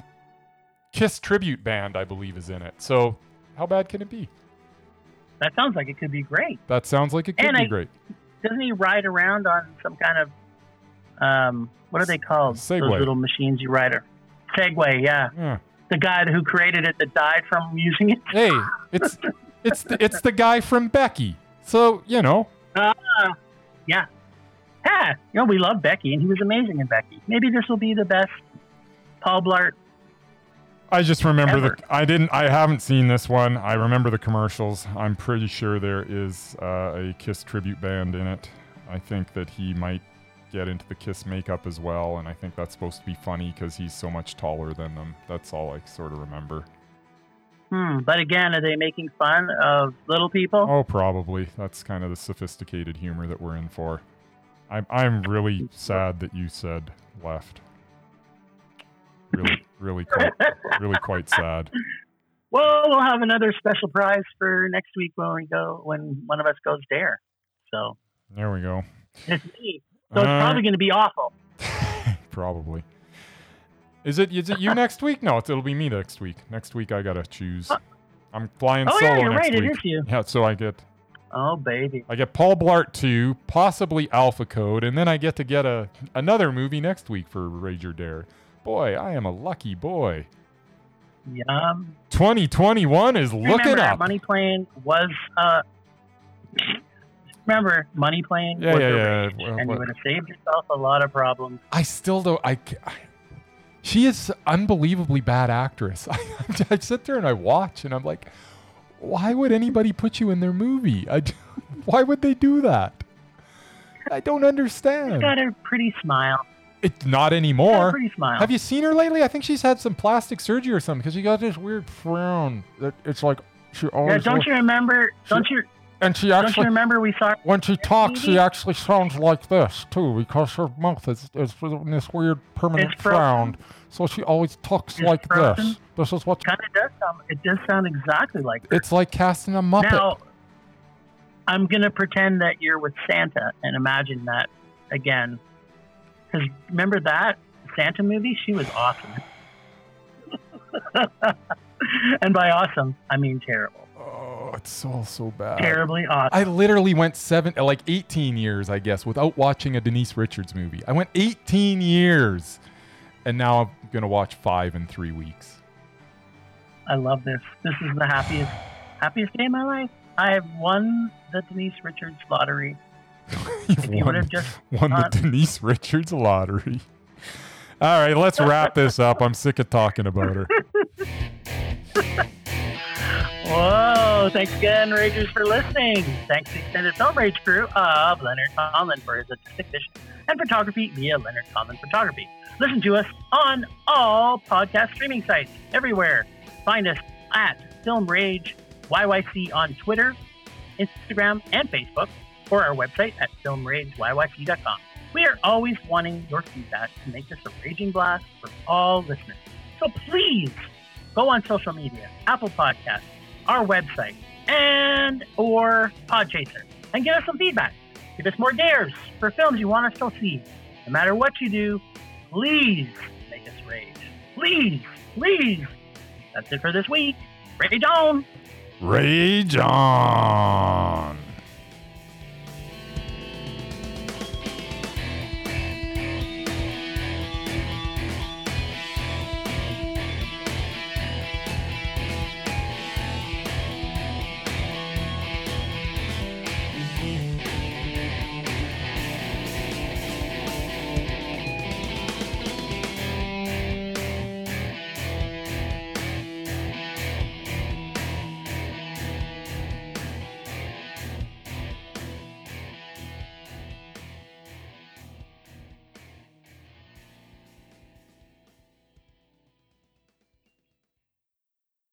Kiss tribute band, I believe, is in it. So how bad can it be? That sounds like it could be great. That sounds like it could And be I- great. Doesn't he ride around on some kind of, um, what are they called? Segway. Those little machines you ride. A Segway, yeah. Yeah. The guy who created it that died from using it. Hey, it's it's the, it's the guy from Becky. So you know, Yeah. Yeah. You know, we love Becky, and he was amazing in Becky. Maybe this will be the best Paul Blart. I just remember Ever. the. I didn't. I haven't seen this one. I remember the commercials. I'm pretty sure there is uh, a Kiss tribute band in it. I think that he might get into the Kiss makeup as well, and I think that's supposed to be funny because he's so much taller than them. That's all I sort of remember. Hmm. But again, are they making fun of little people? Oh, probably. That's kind of the sophisticated humor that we're in for. I'm I'm really sad that you said left. Really, really quite, really quite sad. Well, we'll have another special prize for next week when we go when one of us goes dare. So There we go. it's me. So it's Uh, probably going to be awful. Probably. Is it is it you next week? No, it's, it'll be me next week. Next week I gotta choose. I'm flying Oh, solo yeah, you're next right. Week. Yeah, so I get Oh, baby. I get Paul Blart 2, possibly Alpha Code, and then I get to get a another movie next week for Rager Dare. Boy, I am a lucky boy. Yum. 2021 is looking up. Money Plane was. Uh, remember, Money Plane Yeah, was yeah, yeah. rage, Well, and you would have saved yourself a lot of problems. I still don't. I, I- she is unbelievably bad actress. I, I sit there and I watch, and I'm like, why would anybody put you in their movie? I, why would they do that? I don't She's understand. got a pretty smile. It's not anymore. pretty smile. Have you seen her lately? I think she's had some plastic surgery or something because she got this weird frown. That it's like she always. yeah, don't looks- you remember? Don't you? and she Don't you actually, remember we saw? when she talks, she actually sounds like this too because her mouth is, is in this weird permanent It's frozen. frown. So she always talks It's like frozen. this. This is what Kind of does sound. It does sound exactly like. It's like casting a muppet. Now, I'm gonna pretend that you're with Santa and imagine that again. Because remember that Santa movie? She was awesome. and by awesome, I mean terrible. oh, it's all so bad. Terribly awesome. I literally went seven, like 18 years, I guess, without watching a Denise Richards movie. I went 18 years, and now I'm gonna watch five in three weeks. I love this. This is the happiest, happiest day of my life. I have won the Denise Richards lottery. You've If you won, just won the Denise Richards lottery. All right, let's wrap this up. I'm sick of talking about her. Whoa, thanks again, Ragers, for listening. Thanks to the extended film Rage crew of Leonard Conlon for his artistic vision and photography via Leonard Conlon Photography. Listen to us on all podcast streaming sites everywhere. Find us at Film Rage YYC on Twitter, Instagram, and Facebook, or our website at filmrageyyc.com. We are always wanting your feedback to make this a raging blast for all listeners. So please go on social media, Apple Podcasts, our website, and or Podchaser, and give us some feedback. Give us more dares for films you want us to see. No matter what you do, please make us rage. Please, please. That's it for this week. Rage on! Rage on!